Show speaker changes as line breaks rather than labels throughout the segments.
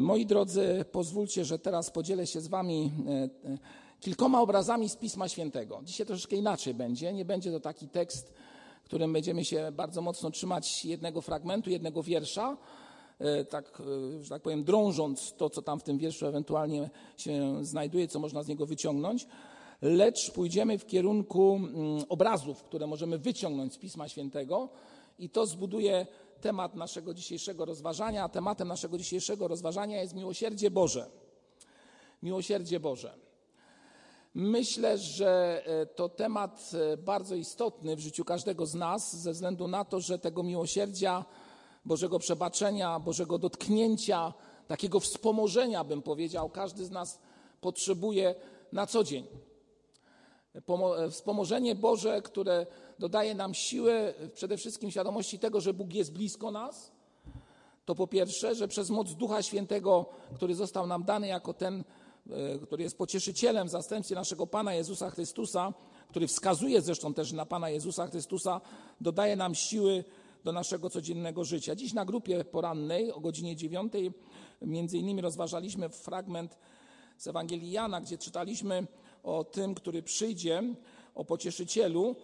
Moi drodzy, pozwólcie, że teraz podzielę się z Wami e, e, kilkoma obrazami z Pisma Świętego. Dzisiaj troszeczkę inaczej będzie. Nie będzie to taki tekst, którym będziemy się bardzo mocno trzymać jednego fragmentu, jednego wiersza, e, tak, że tak powiem, drążąc to, co tam w tym wierszu ewentualnie się znajduje, co można z niego wyciągnąć, lecz pójdziemy w kierunku mm, obrazów, które możemy wyciągnąć z Pisma Świętego i to zbuduje temat naszego dzisiejszego rozważania. Tematem naszego dzisiejszego rozważania jest miłosierdzie Boże. Miłosierdzie Boże. Myślę, że e, to temat e, bardzo istotny w życiu każdego z nas, ze względu na to, że tego miłosierdzia, Bożego przebaczenia, Bożego dotknięcia, takiego wspomożenia, bym powiedział, każdy z nas potrzebuje na co dzień. Wspomożenie Boże, które dodaje nam siłę, przede wszystkim świadomości tego, że Bóg jest blisko nas. To po pierwsze, że przez moc Ducha Świętego, który został nam dany jako ten, e, który jest pocieszycielem w zastępstwie naszego Pana Jezusa Chrystusa, który wskazuje zresztą też na Pana Jezusa Chrystusa, dodaje nam siły do naszego codziennego życia. Dziś na grupie porannej o godzinie dziewiątej między innymi rozważaliśmy fragment z Ewangelii Jana, gdzie czytaliśmy o tym, który przyjdzie, o pocieszycielu,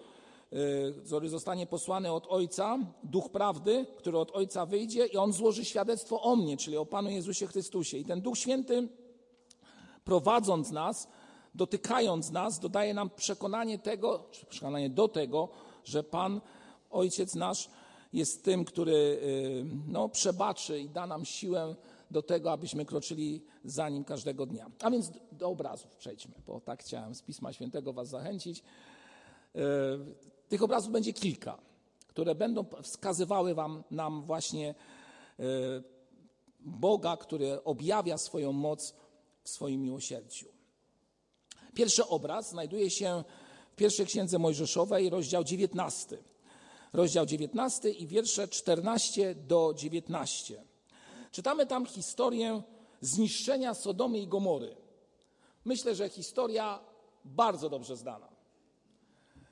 y, który zostanie posłany od Ojca, Duch Prawdy, który od Ojca wyjdzie i On złoży świadectwo o mnie, czyli o Panu Jezusie Chrystusie. I ten Duch Święty, prowadząc nas, dotykając nas, dodaje nam przekonanie tego, przekonanie do tego, że Pan, Ojciec nasz, jest tym, który y, no, przebaczy i da nam siłę do tego, abyśmy kroczyli za Nim każdego dnia. A więc do obrazów przejdźmy, bo tak chciałem z Pisma Świętego Was zachęcić. E, tych obrazów będzie kilka, które będą wskazywały wam, nam właśnie e, Boga, który objawia swoją moc w swoim miłosierdziu. Pierwszy obraz znajduje się w pierwszej księdze Mojżeszowej, rozdział 19. Rozdział 19 i wiersze 14 do 19. Czytamy tam historię zniszczenia Sodomy i Gomory. Myślę, że historia bardzo dobrze znana.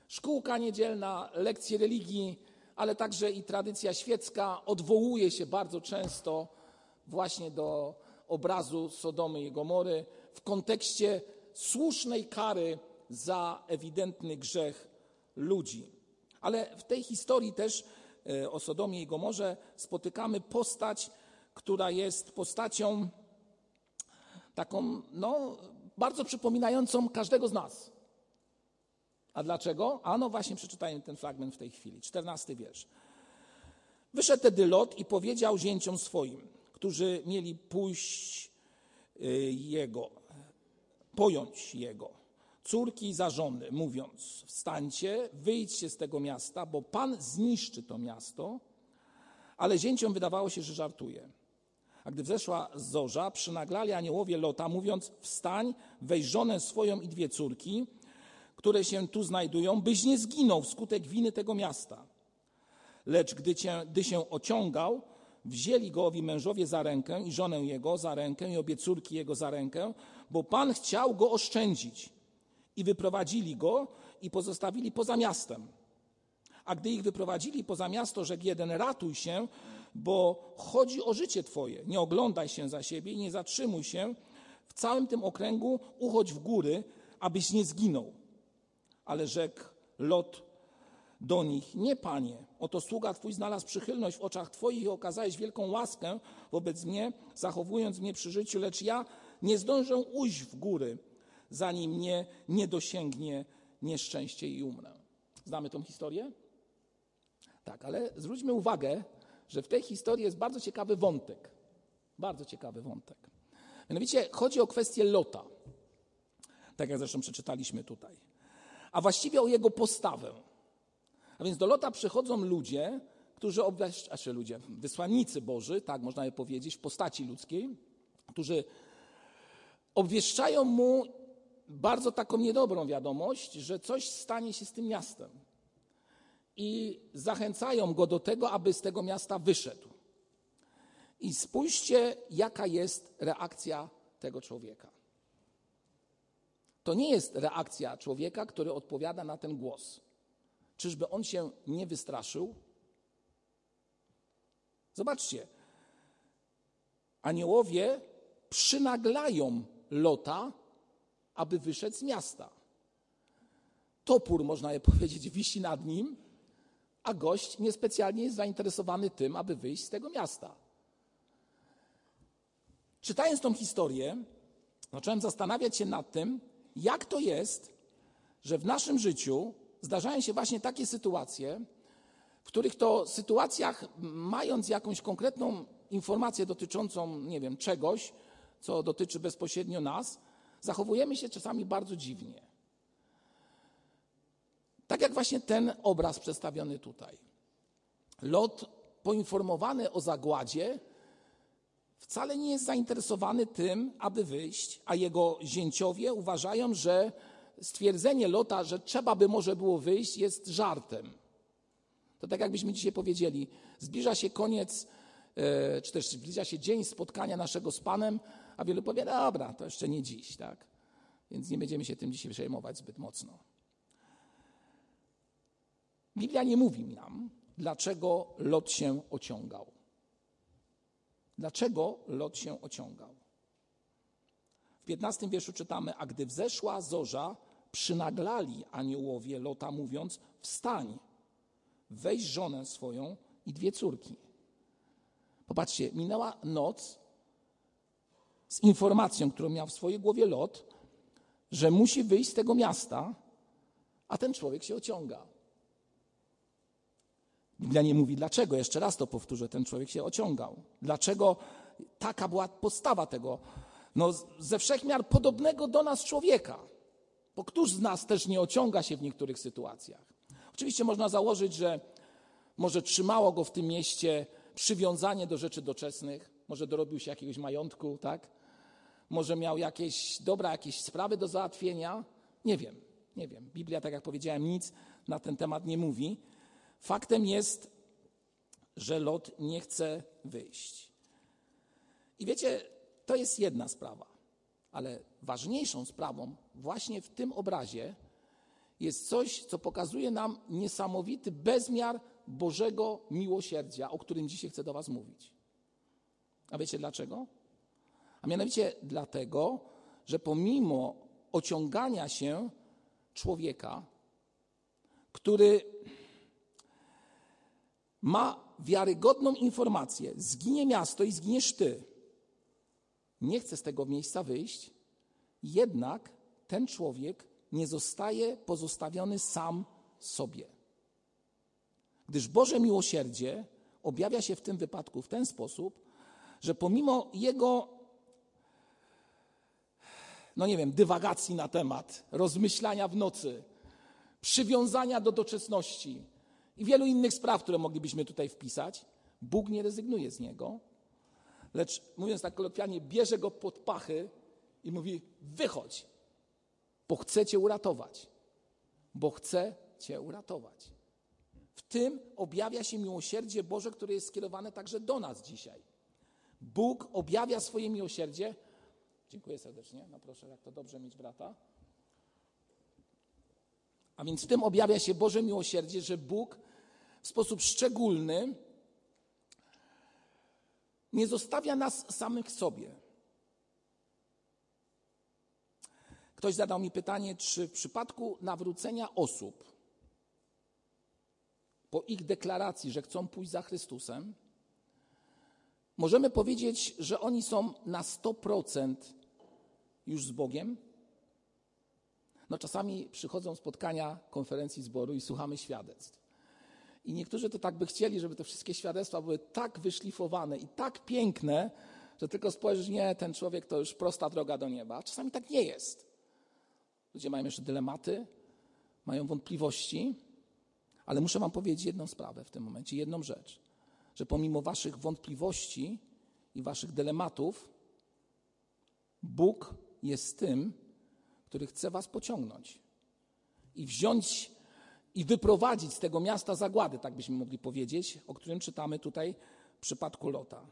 Szkółka niedzielna, lekcje religii, ale także i tradycja świecka odwołuje się bardzo często właśnie do obrazu Sodomy i Gomory w kontekście słusznej kary za ewidentny grzech ludzi. Ale w tej historii też e, o Sodomie i Gomorze spotykamy postać, która jest postacią taką, no, bardzo przypominającą każdego z nas. A dlaczego? A no właśnie przeczytajmy ten fragment w tej chwili. Czternasty wiersz. Wyszedł tedy Lot i powiedział zięciom swoim, którzy mieli pójść y, jego, pojąć jego, córki za żony, mówiąc, wstańcie, wyjdźcie z tego miasta, bo Pan zniszczy to miasto, ale zięciom wydawało się, że żartuje. A gdy wzeszła zorza, przynaglali aniołowie Lota, mówiąc, wstań, weź żonę swoją i dwie córki, które się tu znajdują, byś nie zginął wskutek winy tego miasta. Lecz gdy, cię, gdy się ociągał, wzięli go owi mężowie za rękę i żonę jego za rękę i obie córki jego za rękę, bo Pan chciał go oszczędzić. I wyprowadzili go i pozostawili poza miastem. A gdy ich wyprowadzili poza miasto, rzekł jeden, ratuj się, bo chodzi o życie Twoje. Nie oglądaj się za siebie i nie zatrzymuj się. W całym tym okręgu uchodź w góry, abyś nie zginął. Ale rzekł Lot do nich, nie panie, oto sługa Twój znalazł przychylność w oczach Twoich i okazałeś wielką łaskę wobec mnie, zachowując mnie przy życiu, lecz ja nie zdążę ujść w góry, zanim mnie nie dosięgnie nieszczęście i umrę. Znamy tą historię? Tak, ale zwróćmy uwagę, że w tej historii jest bardzo ciekawy wątek. Bardzo ciekawy wątek. Mianowicie chodzi o kwestię Lota. Tak jak zresztą przeczytaliśmy tutaj. A właściwie o jego postawę. A więc do Lota przychodzą ludzie, którzy obwieszczają, znaczy ludzie, wysłannicy Boży, tak można je powiedzieć, w postaci ludzkiej, którzy obwieszczają mu bardzo taką niedobrą wiadomość, że coś stanie się z tym miastem i zachęcają go do tego, aby z tego miasta wyszedł. I spójrzcie, jaka jest reakcja tego człowieka. To nie jest reakcja człowieka, który odpowiada na ten głos. Czyżby on się nie wystraszył? Zobaczcie, aniołowie przynaglają Lota, aby wyszedł z miasta. Topór, można je powiedzieć, wisi nad nim, a gość niespecjalnie jest zainteresowany tym, aby wyjść z tego miasta. Czytając tą historię, zacząłem zastanawiać się nad tym, jak to jest, że w naszym życiu zdarzają się właśnie takie sytuacje, w których to sytuacjach, mając jakąś konkretną informację dotyczącą, nie wiem, czegoś, co dotyczy bezpośrednio nas, zachowujemy się czasami bardzo dziwnie. Tak jak właśnie ten obraz przedstawiony tutaj. Lot poinformowany o zagładzie wcale nie jest zainteresowany tym, aby wyjść, a jego zięciowie uważają, że stwierdzenie Lota, że trzeba by może było wyjść, jest żartem. To tak jakbyśmy dzisiaj powiedzieli, zbliża się koniec, e, czy też zbliża się dzień spotkania naszego z Panem, a wielu powie, dobra, to jeszcze nie dziś, tak? Więc nie będziemy się tym dzisiaj przejmować zbyt mocno. Biblia nie mówi nam, dlaczego Lot się ociągał. Dlaczego Lot się ociągał? W 15 wierszu czytamy, a gdy wzeszła zorza, przynaglali aniołowie Lota, mówiąc, wstań, weź żonę swoją i dwie córki. Popatrzcie, minęła noc z informacją, którą miał w swojej głowie Lot, że musi wyjść z tego miasta, a ten człowiek się ociąga. Biblia nie mówi dlaczego, jeszcze raz to powtórzę, ten człowiek się ociągał. Dlaczego taka była postawa tego, no, ze wszechmiar podobnego do nas człowieka. Bo któż z nas też nie ociąga się w niektórych sytuacjach? Oczywiście można założyć, że może trzymało go w tym mieście przywiązanie do rzeczy doczesnych, może dorobił się jakiegoś majątku, tak? Może miał jakieś dobra, jakieś sprawy do załatwienia. Nie wiem, nie wiem. Biblia, tak jak powiedziałem, nic na ten temat nie mówi. Faktem jest, że Lot nie chce wyjść. I wiecie, to jest jedna sprawa, ale ważniejszą sprawą właśnie w tym obrazie jest coś, co pokazuje nam niesamowity bezmiar Bożego miłosierdzia, o którym dzisiaj chcę do Was mówić. A wiecie dlaczego? A mianowicie dlatego, że pomimo ociągania się człowieka, który ma wiarygodną informację, zginie miasto i zginiesz ty, nie chce z tego miejsca wyjść, jednak ten człowiek nie zostaje pozostawiony sam sobie. Gdyż Boże miłosierdzie objawia się w tym wypadku w ten sposób, że pomimo jego, no nie wiem, dywagacji na temat, rozmyślania w nocy, przywiązania do doczesności i wielu innych spraw, które moglibyśmy tutaj wpisać, Bóg nie rezygnuje z niego, lecz mówiąc tak kolokwialnie, bierze go pod pachy i mówi: wychodź, bo chcę cię uratować, bo chcę cię uratować. W tym objawia się miłosierdzie Boże, które jest skierowane także do nas dzisiaj. Bóg objawia swoje miłosierdzie. Dziękuję serdecznie. No proszę, jak to dobrze mieć brata. A więc w tym objawia się Boże miłosierdzie, że Bóg w sposób szczególny nie zostawia nas samych sobie. Ktoś zadał mi pytanie, czy w przypadku nawrócenia osób, po ich deklaracji, że chcą pójść za Chrystusem, możemy powiedzieć, że oni są na 100% już z Bogiem? No czasami przychodzą spotkania konferencji zboru i słuchamy świadectw. I niektórzy to tak by chcieli, żeby te wszystkie świadectwa były tak wyszlifowane i tak piękne, że tylko spojrzysz, nie, ten człowiek to już prosta droga do nieba. Czasami tak nie jest. Ludzie mają jeszcze dylematy, mają wątpliwości, ale muszę Wam powiedzieć jedną sprawę w tym momencie, jedną rzecz, że pomimo Waszych wątpliwości i Waszych dylematów, Bóg jest tym, który chce Was pociągnąć i wziąć i wyprowadzić z tego miasta zagłady, tak byśmy mogli powiedzieć, o którym czytamy tutaj w przypadku Lota.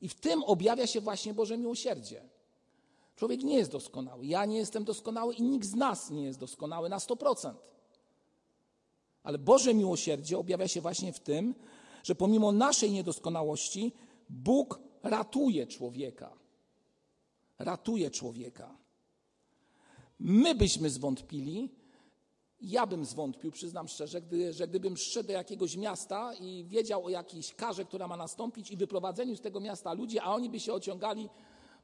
I w tym objawia się właśnie Boże miłosierdzie. Człowiek nie jest doskonały. Ja nie jestem doskonały i nikt z nas nie jest doskonały na 100%. Ale Boże miłosierdzie objawia się właśnie w tym, że pomimo naszej niedoskonałości Bóg ratuje człowieka. ratuje człowieka. My byśmy zwątpili, ja bym zwątpił, przyznam szczerze, gdy, że gdybym szedł do jakiegoś miasta i wiedział o jakiejś karze, która ma nastąpić i wyprowadzeniu z tego miasta ludzi, a oni by się ociągali,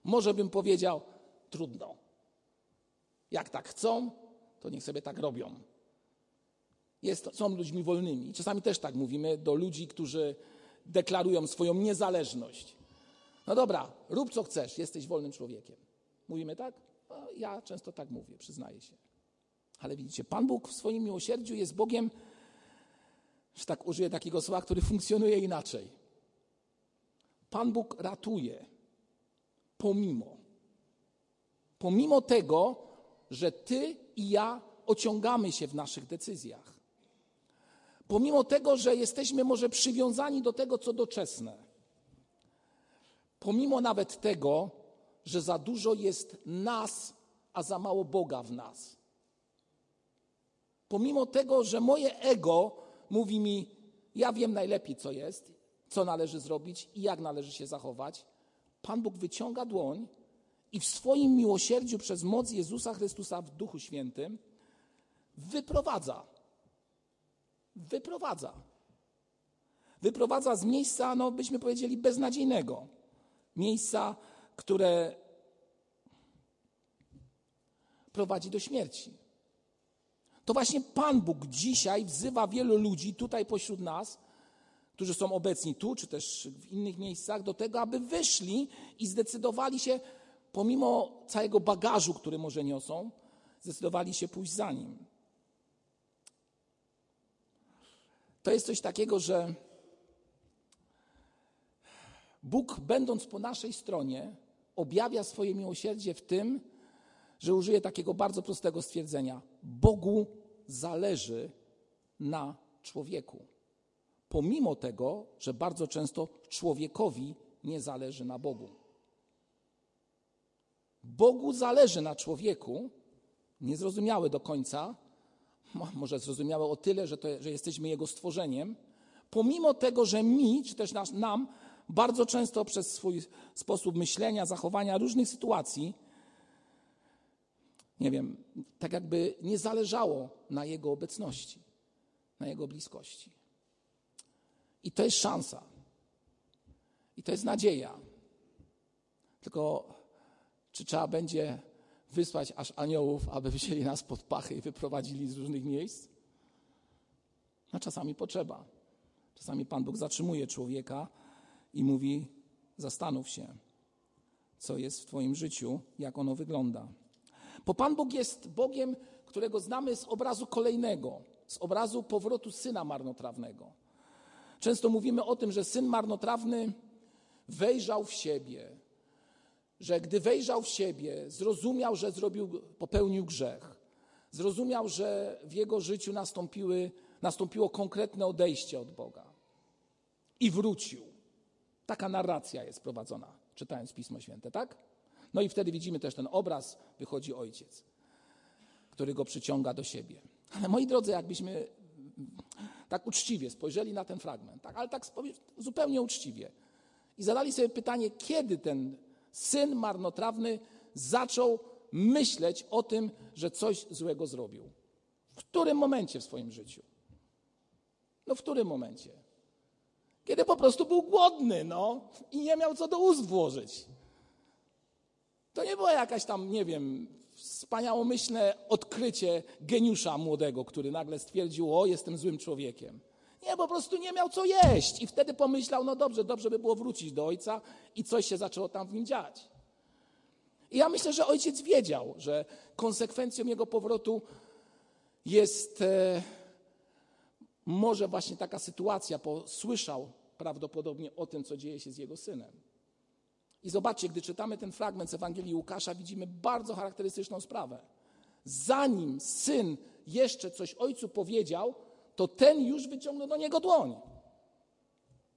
może bym powiedział, trudno. Jak tak chcą, to niech sobie tak robią. Jest, są ludźmi wolnymi. Czasami też tak mówimy do ludzi, którzy deklarują swoją niezależność. No dobra, rób co chcesz, jesteś wolnym człowiekiem. Mówimy tak? No, ja często tak mówię, przyznaję się. Ale widzicie, Pan Bóg w swoim miłosierdziu jest Bogiem, że tak użyję takiego słowa, który funkcjonuje inaczej. Pan Bóg ratuje pomimo. Pomimo tego, że ty i ja ociągamy się w naszych decyzjach. Pomimo tego, że jesteśmy może przywiązani do tego, co doczesne. Pomimo nawet tego, że za dużo jest nas, a za mało Boga w nas. Pomimo tego, że moje ego mówi mi, ja wiem najlepiej, co jest, co należy zrobić i jak należy się zachować, Pan Bóg wyciąga dłoń i w swoim miłosierdziu przez moc Jezusa Chrystusa w Duchu Świętym wyprowadza. Wyprowadza. Wyprowadza z miejsca, no byśmy powiedzieli, beznadziejnego. Miejsca, które prowadzi do śmierci. To właśnie Pan Bóg dzisiaj wzywa wielu ludzi tutaj pośród nas, którzy są obecni tu, czy też w innych miejscach, do tego, aby wyszli i zdecydowali się, pomimo całego bagażu, który może niosą, zdecydowali się pójść za nim. To jest coś takiego, że Bóg, będąc po naszej stronie, objawia swoje miłosierdzie w tym, że użyje takiego bardzo prostego stwierdzenia: Bogu zależy na człowieku. Pomimo tego, że bardzo często człowiekowi nie zależy na Bogu. Bogu zależy na człowieku, niezrozumiałe do końca, może zrozumiałe o tyle, że, to, że jesteśmy Jego stworzeniem, pomimo tego, że mi, czy też nas, nam, bardzo często przez swój sposób myślenia, zachowania różnych sytuacji, nie wiem, tak jakby nie zależało na Jego obecności, na Jego bliskości. I to jest szansa. I to jest nadzieja. Tylko czy trzeba będzie wysłać aż aniołów, aby wzięli nas pod pachy i wyprowadzili z różnych miejsc? No czasami potrzeba. Czasami Pan Bóg zatrzymuje człowieka i mówi: Zastanów się, co jest w Twoim życiu, jak ono wygląda. Bo Pan Bóg jest Bogiem, którego znamy z obrazu kolejnego, z obrazu powrotu syna marnotrawnego. Często mówimy o tym, że syn marnotrawny wejrzał w siebie, że gdy wejrzał w siebie, zrozumiał, że zrobił, popełnił grzech, zrozumiał, że w jego życiu nastąpiły, nastąpiło konkretne odejście od Boga i wrócił. Taka narracja jest prowadzona, czytając Pismo Święte, tak? No i wtedy widzimy też ten obraz, wychodzi ojciec, który go przyciąga do siebie. Ale moi drodzy, jakbyśmy tak uczciwie spojrzeli na ten fragment, tak, ale tak zupełnie uczciwie i zadali sobie pytanie, kiedy ten syn marnotrawny zaczął myśleć o tym, że coś złego zrobił. W którym momencie w swoim życiu? No w którym momencie? Kiedy po prostu był głodny, no i nie miał co do ust włożyć. To nie było jakaś tam, nie wiem, wspaniałomyślne odkrycie geniusza młodego, który nagle stwierdził, o, jestem złym człowiekiem. Nie, po prostu nie miał co jeść. I wtedy pomyślał, no dobrze, dobrze by było wrócić do ojca i coś się zaczęło tam w nim dziać. I ja myślę, że ojciec wiedział, że konsekwencją jego powrotu jest e, może właśnie taka sytuacja, bo słyszał prawdopodobnie o tym, co dzieje się z jego synem. I zobaczcie, gdy czytamy ten fragment z Ewangelii Łukasza, widzimy bardzo charakterystyczną sprawę. Zanim syn jeszcze coś ojcu powiedział, to ten już wyciągnął do niego dłoń.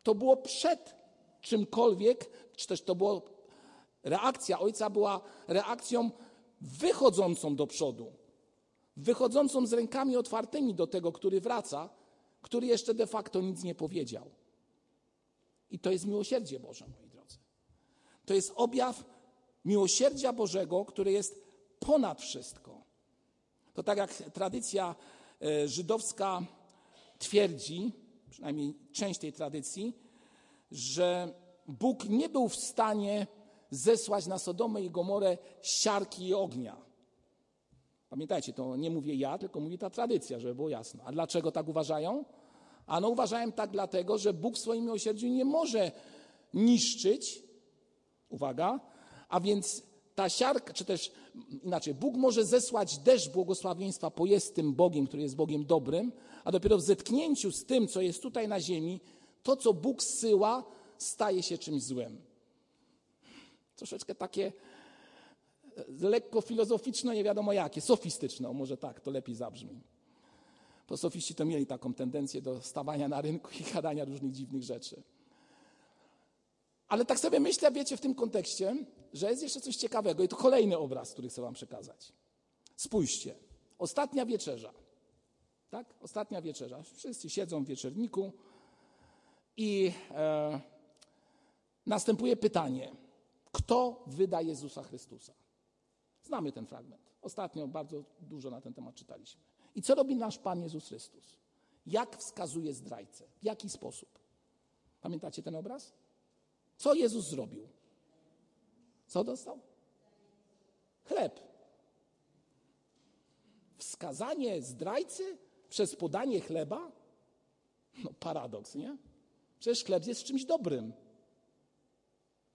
To było przed czymkolwiek, czy też to była reakcja ojca była reakcją wychodzącą do przodu, wychodzącą z rękami otwartymi do tego, który wraca, który jeszcze de facto nic nie powiedział. I to jest miłosierdzie Boże. To jest objaw miłosierdzia Bożego, które jest ponad wszystko. To tak jak tradycja e, żydowska twierdzi, przynajmniej część tej tradycji, że Bóg nie był w stanie zesłać na Sodomę i Gomorę siarki i ognia. Pamiętajcie, to nie mówię ja, tylko mówi ta tradycja, żeby było jasno. A dlaczego tak uważają? Ano uważałem tak dlatego, że Bóg w swoim miłosierdziu nie może niszczyć, uwaga, a więc ta siarka, czy też inaczej, Bóg może zesłać deszcz błogosławieństwa, bo jest tym Bogiem, który jest Bogiem dobrym, a dopiero w zetknięciu z tym, co jest tutaj na ziemi, to, co Bóg zsyła, staje się czymś złym. Troszeczkę takie e, lekko filozoficzne, nie wiadomo jakie, sofistyczne, może tak, to lepiej zabrzmi. Bo sofiści to mieli taką tendencję do stawania na rynku i gadania różnych dziwnych rzeczy. Ale tak sobie myślę, wiecie, w tym kontekście, że jest jeszcze coś ciekawego i to kolejny obraz, który chcę wam przekazać. Spójrzcie, ostatnia wieczerza. Tak? Ostatnia wieczerza. Wszyscy siedzą w wieczerniku i e, następuje pytanie, kto wyda Jezusa Chrystusa? Znamy ten fragment. Ostatnio bardzo dużo na ten temat czytaliśmy. I co robi nasz Pan Jezus Chrystus? Jak wskazuje zdrajcę? W jaki sposób? Pamiętacie ten obraz? Co Jezus zrobił? Co dostał? Chleb. Wskazanie zdrajcy przez podanie chleba? No paradoks, nie? Przecież chleb jest czymś dobrym.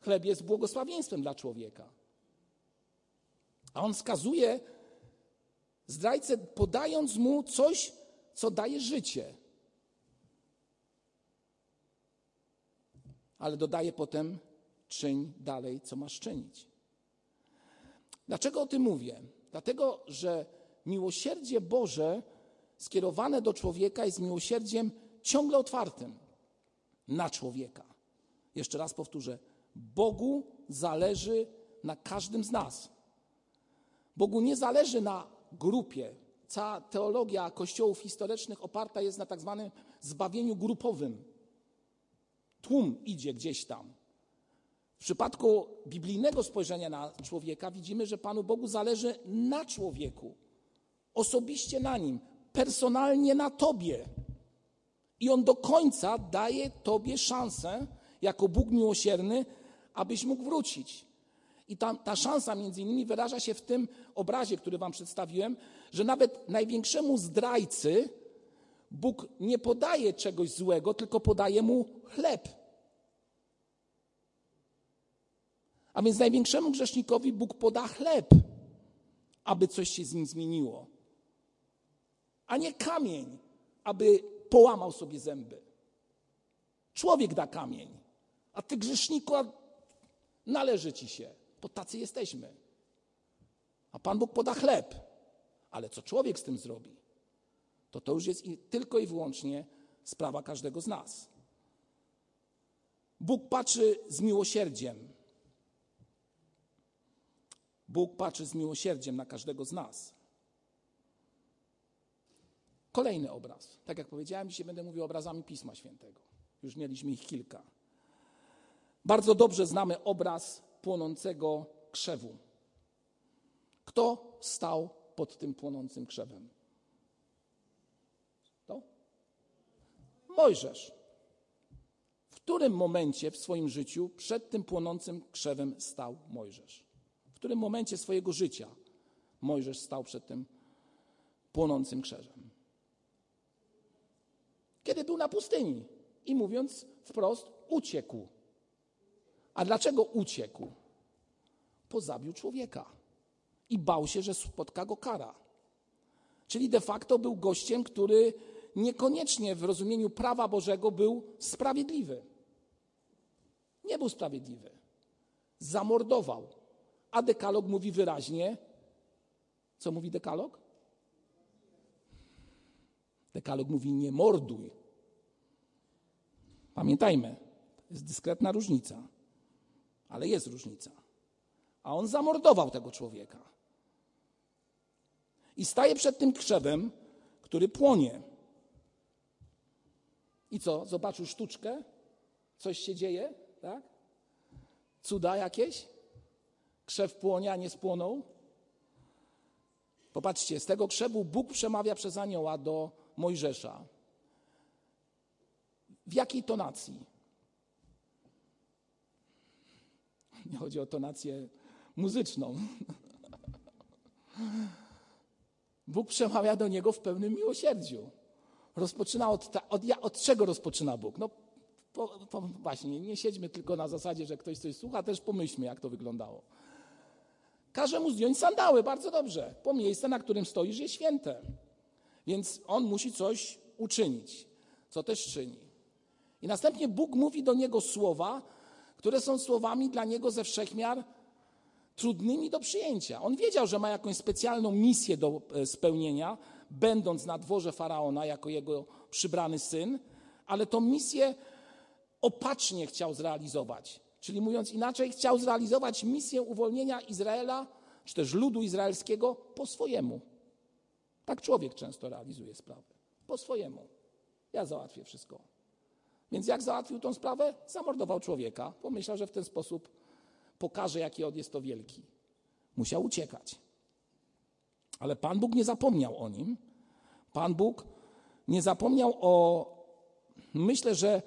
Chleb jest błogosławieństwem dla człowieka. A on wskazuje zdrajcę, podając mu coś, co daje życie. Ale dodaje potem, czyń dalej, co masz czynić. Dlaczego o tym mówię? Dlatego, że miłosierdzie Boże skierowane do człowieka jest miłosierdziem ciągle otwartym na człowieka. Jeszcze raz powtórzę. Bogu zależy na każdym z nas. Bogu nie zależy na grupie. Cała teologia kościołów historycznych oparta jest na tak zwanym zbawieniu grupowym. Tłum idzie gdzieś tam. W przypadku biblijnego spojrzenia na człowieka widzimy, że Panu Bogu zależy na człowieku, osobiście na nim, personalnie na tobie. I on do końca daje tobie szansę, jako Bóg miłosierny, abyś mógł wrócić. I ta, ta szansa między innymi wyraża się w tym obrazie, który wam przedstawiłem, że nawet największemu zdrajcy Bóg nie podaje czegoś złego, tylko podaje mu chleb. A więc największemu grzesznikowi Bóg poda chleb, aby coś się z nim zmieniło, a nie kamień, aby połamał sobie zęby. Człowiek da kamień, a ty grzeszniku, należy ci się, bo tacy jesteśmy. A Pan Bóg poda chleb, ale co człowiek z tym zrobi, to to już jest tylko i wyłącznie sprawa każdego z nas. Bóg patrzy z miłosierdziem. Bóg patrzy z miłosierdziem na każdego z nas. Kolejny obraz. Tak jak powiedziałem, dzisiaj będę mówił obrazami Pisma Świętego. Już mieliśmy ich kilka. Bardzo dobrze znamy obraz płonącego krzewu. Kto stał pod tym płonącym krzewem? To? Mojżesz. Którym momencie w swoim życiu przed tym płonącym krzewem stał Mojżesz? W którym momencie swojego życia Mojżesz stał przed tym płonącym krzewem? Kiedy był na pustyni i mówiąc wprost, uciekł a dlaczego uciekł? Pozabił człowieka i bał się, że spotka go kara. Czyli de facto był gościem, który niekoniecznie w rozumieniu prawa Bożego był sprawiedliwy. Nie był sprawiedliwy. Zamordował. A dekalog mówi wyraźnie, co mówi dekalog? Dekalog mówi nie morduj. Pamiętajmy, jest dyskretna różnica ale jest różnica. A on zamordował tego człowieka. I staje przed tym krzewem, który płonie. I co? Zobaczył sztuczkę? Coś się dzieje? Tak? Cuda jakieś? krzew płonia nie spłonął? Popatrzcie, z tego krzewu Bóg przemawia przez anioła do Mojżesza. W jakiej tonacji? Nie chodzi o tonację muzyczną. Bóg przemawia do niego w pełnym miłosierdziu. Rozpoczyna od, ta, od, od czego rozpoczyna Bóg? No po, po, właśnie, nie siedźmy tylko na zasadzie, że ktoś coś słucha, też pomyślmy, jak to wyglądało. Każe mu zdjąć sandały, bardzo dobrze, bo miejsce, na którym stoisz, jest święte. Więc on musi coś uczynić, co też czyni. I następnie Bóg mówi do niego słowa, które są słowami dla niego ze wszechmiar trudnymi do przyjęcia. On wiedział, że ma jakąś specjalną misję do e, spełnienia, będąc na dworze faraona jako jego przybrany syn, ale tą misję opacznie chciał zrealizować. Czyli mówiąc inaczej, chciał zrealizować misję uwolnienia Izraela, czy też ludu izraelskiego po swojemu. Tak człowiek często realizuje sprawę. Po swojemu. Ja załatwię wszystko. Więc jak załatwił tą sprawę? Zamordował człowieka. Pomyślał, że w ten sposób pokaże, jaki on jest to wielki. Musiał uciekać. Ale Pan Bóg nie zapomniał o nim. Pan Bóg nie zapomniał o, myślę, że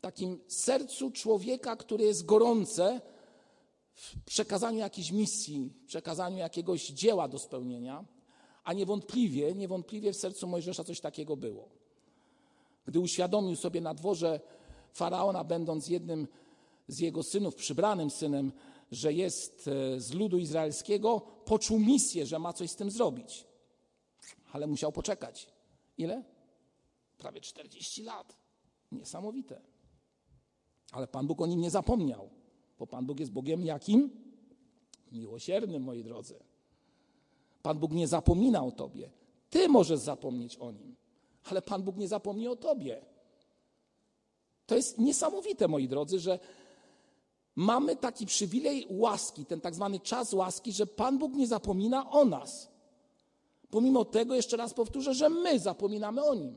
takim sercu człowieka, który jest gorące w przekazaniu jakiejś misji, w przekazaniu jakiegoś dzieła do spełnienia, a niewątpliwie, niewątpliwie w sercu Mojżesza coś takiego było. Gdy uświadomił sobie na dworze faraona, będąc jednym z jego synów, przybranym synem, że jest e, z ludu izraelskiego, poczuł misję, że ma coś z tym zrobić. Ale musiał poczekać. Ile? Prawie 40 lat. Niesamowite. Ale Pan Bóg o nim nie zapomniał, bo Pan Bóg jest Bogiem jakim? Miłosiernym, moi drodzy. Pan Bóg nie zapomina o tobie. Ty możesz zapomnieć o nim, ale Pan Bóg nie zapomni o tobie. To jest niesamowite, moi drodzy, że mamy taki przywilej łaski, ten tak zwany czas łaski, że Pan Bóg nie zapomina o nas. Pomimo tego, jeszcze raz powtórzę, że my zapominamy o nim.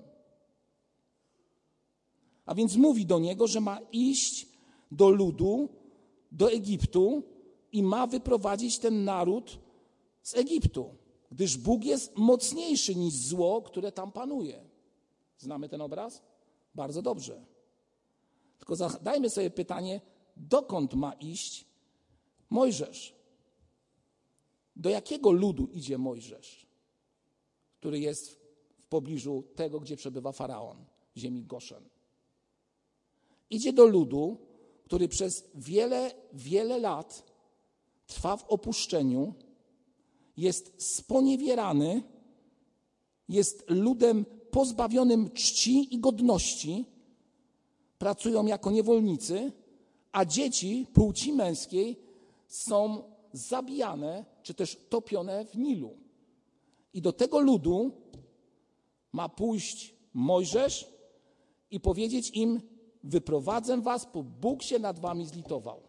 A więc mówi do niego, że ma iść do ludu, do Egiptu i ma wyprowadzić ten naród z Egiptu, gdyż Bóg jest mocniejszy niż zło, które tam panuje. Znamy ten obraz? Bardzo dobrze. Tylko zadajmy sobie pytanie, dokąd ma iść Mojżesz? Do jakiego ludu idzie Mojżesz, który jest w pobliżu tego, gdzie przebywa faraon, ziemi Goszen? Idzie do ludu, który przez wiele, wiele lat trwa w opuszczeniu, jest sponiewierany, jest ludem pozbawionym czci i godności, pracują jako niewolnicy, a dzieci płci męskiej są zabijane czy też topione w Nilu. I do tego ludu ma pójść Mojżesz i powiedzieć im: Wyprowadzę was, bo Bóg się nad wami zlitował.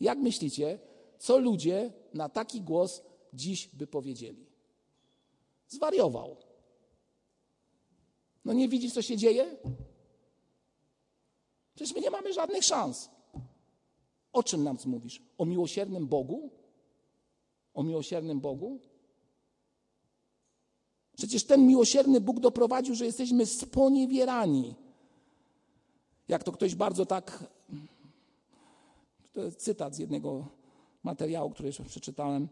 Jak myślicie, co ludzie na taki głos dziś by powiedzieli? Zwariował. No nie widzisz, co się dzieje? Przecież my nie mamy żadnych szans. O czym nam mówisz? O miłosiernym Bogu? O miłosiernym Bogu? Przecież ten miłosierny Bóg doprowadził, że jesteśmy sponiewierani. Jak to ktoś bardzo tak. To jest cytat z jednego materiału, który jeszcze przeczytałem.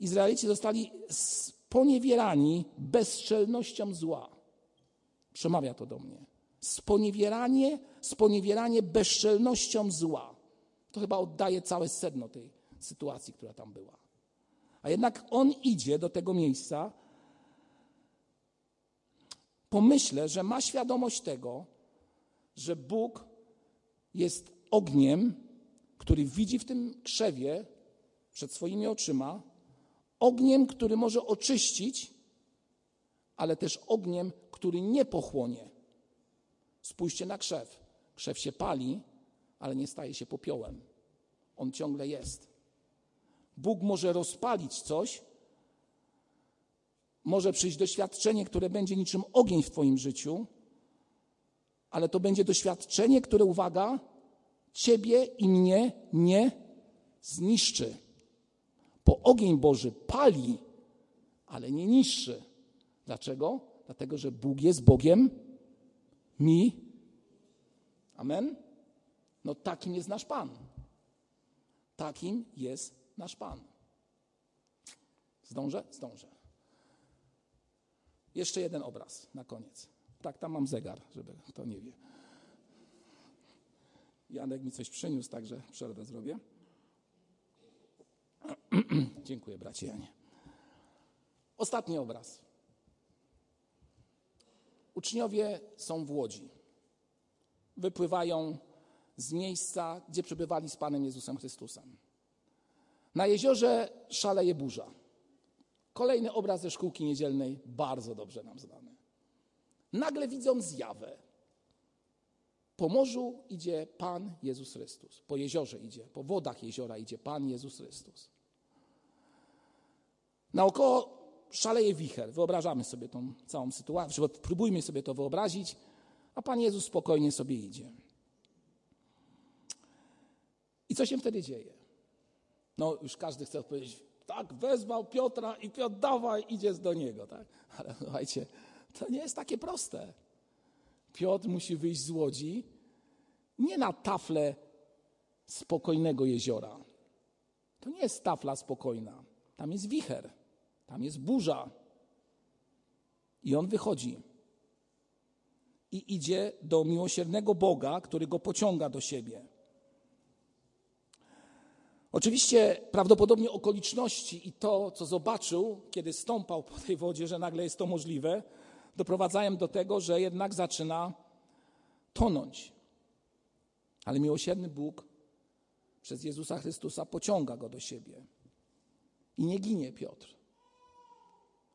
Izraelici zostali sponiewierani bezczelnością zła. Przemawia to do mnie. Sponiewieranie, sponiewieranie bezczelnością zła. To chyba oddaje całe sedno tej sytuacji, która tam była. A jednak on idzie do tego miejsca. Pomyślę, że ma świadomość tego, że Bóg jest ogniem, który widzi w tym krzewie przed swoimi oczyma, ogniem, który może oczyścić, ale też ogniem, który nie pochłonie. Spójrzcie na krzew. Krzew się pali, ale nie staje się popiołem. On ciągle jest. Bóg może rozpalić coś, może przyjść doświadczenie, które będzie niczym ogień w Twoim życiu, ale to będzie doświadczenie, które, uwaga, Ciebie i mnie nie zniszczy. Bo ogień Boży pali, ale nie niszczy. Dlaczego? Dlatego, że Bóg jest Bogiem mi. Amen? No takim jest nasz Pan. Takim jest nasz Pan. Zdążę? Zdążę. Jeszcze jeden obraz na koniec. Tak, tam mam zegar, żeby kto nie wie. Janek mi coś przyniósł, także przerwę zrobię. Dziękuję, bracie Janie. Ostatni obraz. Uczniowie są w łodzi. Wypływają z miejsca, gdzie przebywali z Panem Jezusem Chrystusem. Na jeziorze szaleje burza. Kolejny obraz ze szkółki niedzielnej, bardzo dobrze nam znany. Nagle widzą zjawę. Po morzu idzie Pan Jezus Chrystus. Po jeziorze idzie, po wodach jeziora idzie Pan Jezus Chrystus. Naokoło szaleje wicher. Wyobrażamy sobie tą całą sytuację, próbujmy sobie to wyobrazić, a Pan Jezus spokojnie sobie idzie. I co się wtedy dzieje? No, już każdy chce odpowiedzieć, tak, wezwał Piotra i Piotr dawaj, idzie do niego, tak? Ale słuchajcie, to nie jest takie proste. Piotr musi wyjść z łodzi nie na taflę spokojnego jeziora. To nie jest tafla spokojna. Tam jest wicher, tam jest burza. I on wychodzi i idzie do miłosiernego Boga, który go pociąga do siebie. Oczywiście prawdopodobnie okoliczności i to, co zobaczył, kiedy stąpał po tej wodzie, że nagle jest to możliwe, doprowadzają do tego, że jednak zaczyna tonąć. Ale miłosierny Bóg przez Jezusa Chrystusa pociąga go do siebie. I nie ginie Piotr.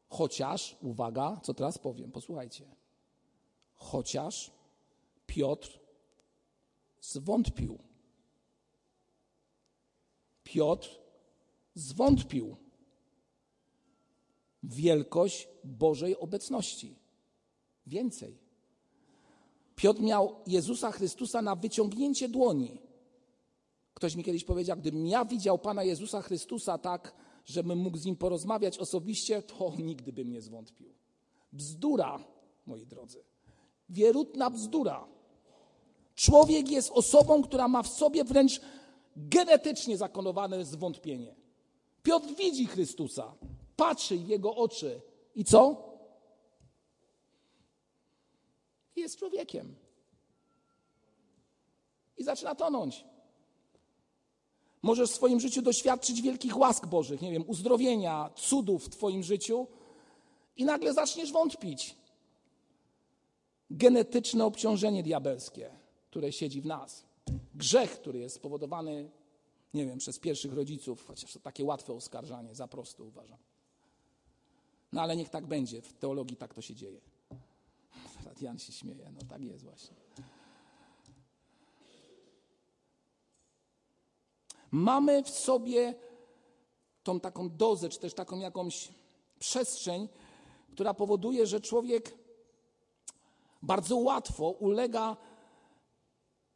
Chociaż, uwaga, co teraz powiem, posłuchajcie. Chociaż Piotr zwątpił. Piotr zwątpił wielkość Bożej obecności. Więcej. Piotr miał Jezusa Chrystusa na wyciągnięcie dłoni. Ktoś mi kiedyś powiedział, gdybym ja widział Pana Jezusa Chrystusa tak, żebym mógł z Nim porozmawiać osobiście, to nigdy bym nie zwątpił. Bzdura, moi drodzy. Wierutna bzdura. Człowiek jest osobą, która ma w sobie wręcz genetycznie zakonowane zwątpienie. Piotr widzi Chrystusa, patrzy w jego oczy i co? Jest człowiekiem. I zaczyna tonąć. Możesz w swoim życiu doświadczyć wielkich łask Bożych, nie wiem, uzdrowienia, cudów w Twoim życiu i nagle zaczniesz wątpić. Genetyczne obciążenie diabelskie, które siedzi w nas grzech, który jest spowodowany, nie wiem, przez pierwszych rodziców, chociaż to takie łatwe oskarżanie, za prosto uważam. No ale niech tak będzie, w teologii tak to się dzieje. Jan się śmieje, no tak jest właśnie. Mamy w sobie tą taką dozę, czy też taką jakąś przestrzeń, która powoduje, że człowiek bardzo łatwo ulega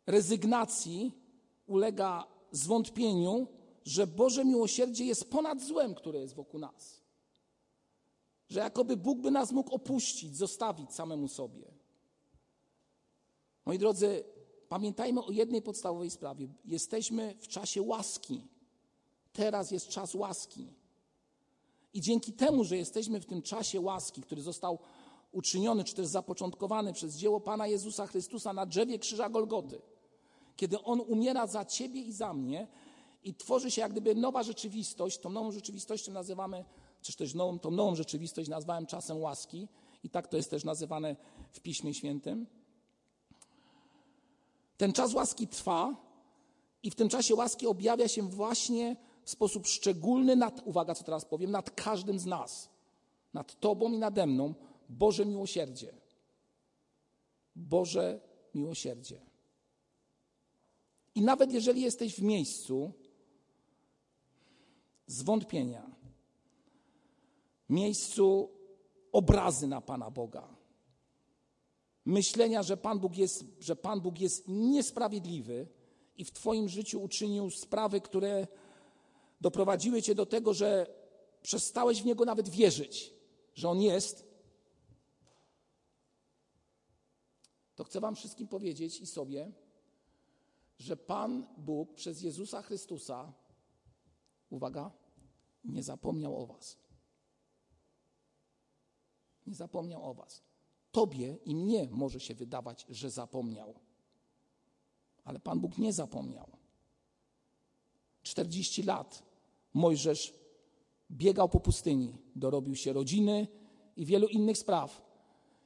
rezygnacji, ulega zwątpieniu, że Boże miłosierdzie jest ponad złem, które jest wokół nas. Że jakoby Bóg by nas mógł opuścić, zostawić samemu sobie. Moi drodzy, pamiętajmy o jednej podstawowej sprawie. Jesteśmy w czasie łaski. Teraz jest czas łaski. I dzięki temu, że jesteśmy w tym czasie łaski, który został uczyniony, czy też zapoczątkowany przez dzieło Pana Jezusa Chrystusa na drzewie krzyża Golgoty, kiedy On umiera za ciebie i za mnie i tworzy się jak gdyby nowa rzeczywistość, tą nową rzeczywistością nazywamy, czy też nową, tą nową rzeczywistość nazwałem czasem łaski i tak to jest też nazywane w Piśmie Świętym. Ten czas łaski trwa i w tym czasie łaski objawia się właśnie w sposób szczególny nad, uwaga co teraz powiem, nad każdym z nas, nad Tobą i nade mną, Boże miłosierdzie. Boże miłosierdzie. I nawet jeżeli jesteś w miejscu zwątpienia, miejscu obrazy na Pana Boga, myślenia, że Pan Bóg jest, że Pan Bóg jest niesprawiedliwy i w Twoim życiu uczynił sprawy, które doprowadziły cię do tego, że przestałeś w niego nawet wierzyć, że on jest, to chcę Wam wszystkim powiedzieć i sobie, że Pan Bóg przez Jezusa Chrystusa, uwaga, nie zapomniał o Was. Nie zapomniał o Was. Tobie i mnie może się wydawać, że zapomniał. Ale Pan Bóg nie zapomniał. 40 lat Mojżesz biegał po pustyni, dorobił się rodziny i wielu innych spraw.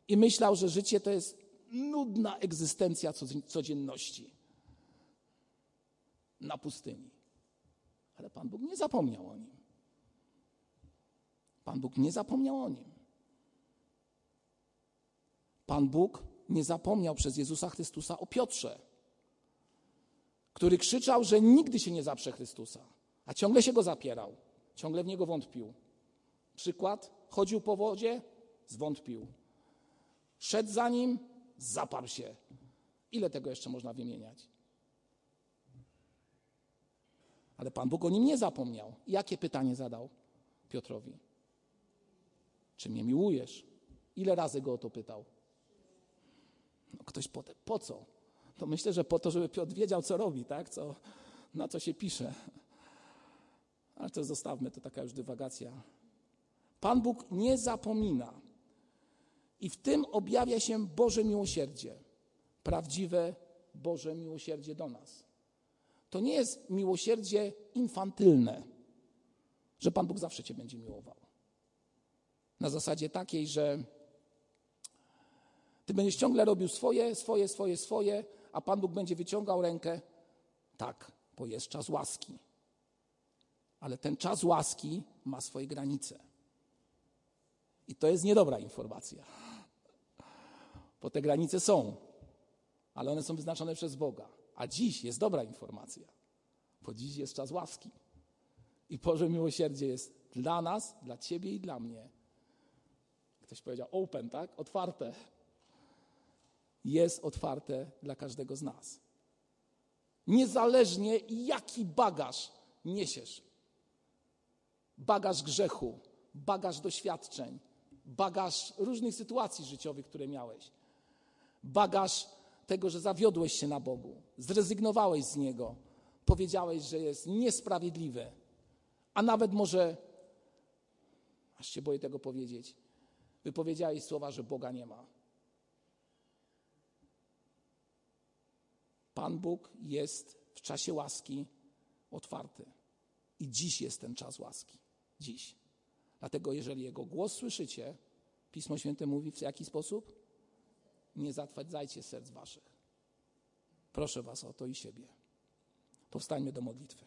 I myślał, że życie to jest nudna egzystencja codzienności na pustyni. Ale Pan Bóg nie zapomniał o nim. Pan Bóg nie zapomniał o nim. Pan Bóg nie zapomniał przez Jezusa Chrystusa o Piotrze, który krzyczał, że nigdy się nie zaprze Chrystusa, a ciągle się go zapierał, ciągle w niego wątpił. Przykład: chodził po wodzie, zwątpił. Szedł za nim, zaparł się. Ile tego jeszcze można wymieniać? Ale Pan Bóg o nim nie zapomniał. Jakie pytanie zadał Piotrowi? Czy mnie miłujesz? Ile razy go o to pytał? No ktoś po, po co? To myślę, że po to, żeby Piotr wiedział, co robi, tak? Co, na co się pisze. Ale to zostawmy, to taka już dywagacja. Pan Bóg nie zapomina. I w tym objawia się Boże miłosierdzie. Prawdziwe Boże miłosierdzie do nas. To nie jest miłosierdzie infantylne, że Pan Bóg zawsze Cię będzie miłował. Na zasadzie takiej, że Ty będziesz ciągle robił swoje, swoje, swoje, swoje, a Pan Bóg będzie wyciągał rękę. Tak, bo jest czas łaski. Ale ten czas łaski ma swoje granice. I to jest niedobra informacja. Bo te granice są, ale one są wyznaczone przez Boga. A dziś jest dobra informacja, bo dziś jest czas łaski. I Boże miłosierdzie jest dla nas, dla Ciebie i dla mnie. Ktoś powiedział open, tak? Otwarte. Jest otwarte dla każdego z nas. Niezależnie jaki bagaż niesiesz. Bagaż grzechu, bagaż doświadczeń, bagaż różnych sytuacji życiowych, które miałeś. Bagaż tego, że zawiodłeś się na Bogu, zrezygnowałeś z Niego, powiedziałeś, że jest niesprawiedliwy, a nawet może, aż się boję tego powiedzieć, wypowiedziałeś słowa, że Boga nie ma. Pan Bóg jest w czasie łaski otwarty. I dziś jest ten czas łaski. Dziś. Dlatego, jeżeli Jego głos słyszycie, Pismo Święte mówi w jaki sposób? Nie zatwardzajcie serc waszych. Proszę Was o to i siebie. Powstańmy do modlitwy.